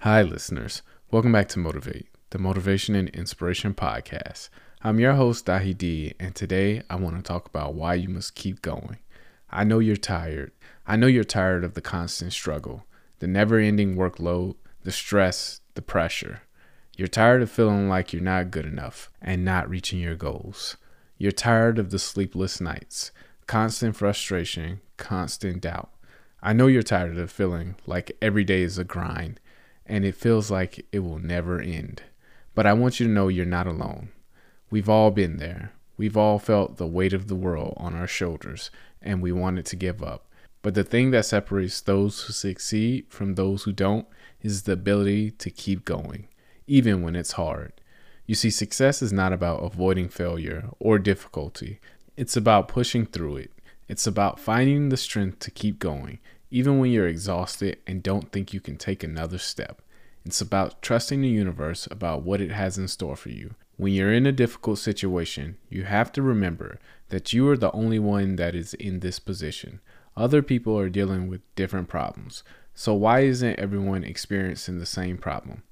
Hi, listeners. Welcome back to Motivate, the Motivation and Inspiration Podcast. I'm your host, Dahi D, and today I want to talk about why you must keep going. I know you're tired. I know you're tired of the constant struggle, the never ending workload, the stress, the pressure. You're tired of feeling like you're not good enough and not reaching your goals. You're tired of the sleepless nights, constant frustration, constant doubt. I know you're tired of feeling like every day is a grind and it feels like it will never end. But I want you to know you're not alone. We've all been there. We've all felt the weight of the world on our shoulders and we wanted to give up. But the thing that separates those who succeed from those who don't is the ability to keep going, even when it's hard. You see, success is not about avoiding failure or difficulty, it's about pushing through it. It's about finding the strength to keep going, even when you're exhausted and don't think you can take another step. It's about trusting the universe about what it has in store for you. When you're in a difficult situation, you have to remember that you are the only one that is in this position. Other people are dealing with different problems. So, why isn't everyone experiencing the same problem?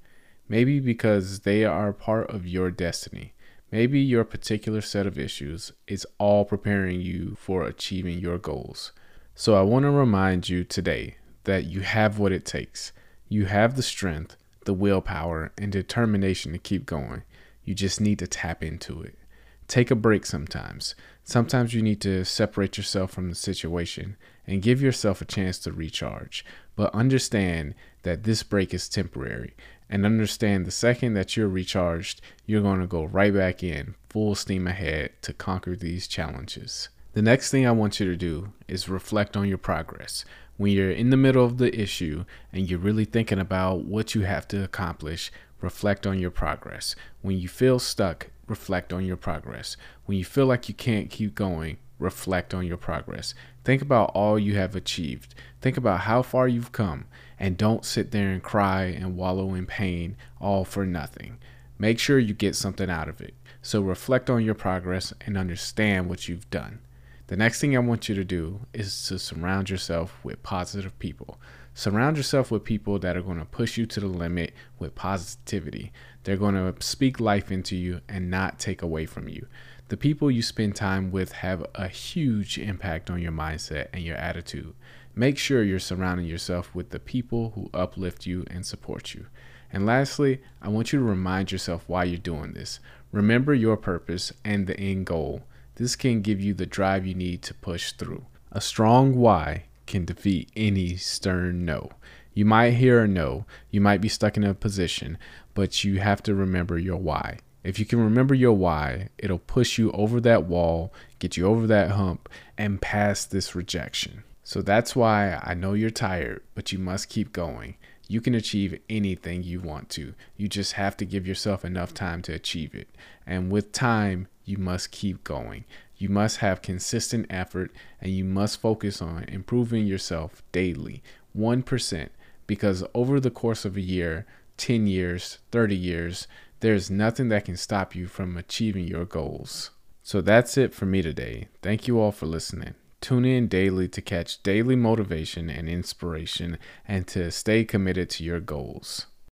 Maybe because they are part of your destiny. Maybe your particular set of issues is all preparing you for achieving your goals. So I want to remind you today that you have what it takes. You have the strength, the willpower, and determination to keep going. You just need to tap into it. Take a break sometimes. Sometimes you need to separate yourself from the situation and give yourself a chance to recharge. But understand that this break is temporary. And understand the second that you're recharged, you're going to go right back in full steam ahead to conquer these challenges. The next thing I want you to do is reflect on your progress. When you're in the middle of the issue and you're really thinking about what you have to accomplish, reflect on your progress. When you feel stuck, reflect on your progress. When you feel like you can't keep going, reflect on your progress. Think about all you have achieved. Think about how far you've come and don't sit there and cry and wallow in pain all for nothing. Make sure you get something out of it. So reflect on your progress and understand what you've done. The next thing I want you to do is to surround yourself with positive people. Surround yourself with people that are going to push you to the limit with positivity. They're going to speak life into you and not take away from you. The people you spend time with have a huge impact on your mindset and your attitude. Make sure you're surrounding yourself with the people who uplift you and support you. And lastly, I want you to remind yourself why you're doing this. Remember your purpose and the end goal. This can give you the drive you need to push through. A strong why can defeat any stern no. You might hear a no, you might be stuck in a position, but you have to remember your why. If you can remember your why, it'll push you over that wall, get you over that hump, and past this rejection. So that's why I know you're tired, but you must keep going. You can achieve anything you want to. You just have to give yourself enough time to achieve it. And with time, you must keep going. You must have consistent effort and you must focus on improving yourself daily, 1%, because over the course of a year, 10 years, 30 years, there's nothing that can stop you from achieving your goals. So that's it for me today. Thank you all for listening. Tune in daily to catch daily motivation and inspiration and to stay committed to your goals.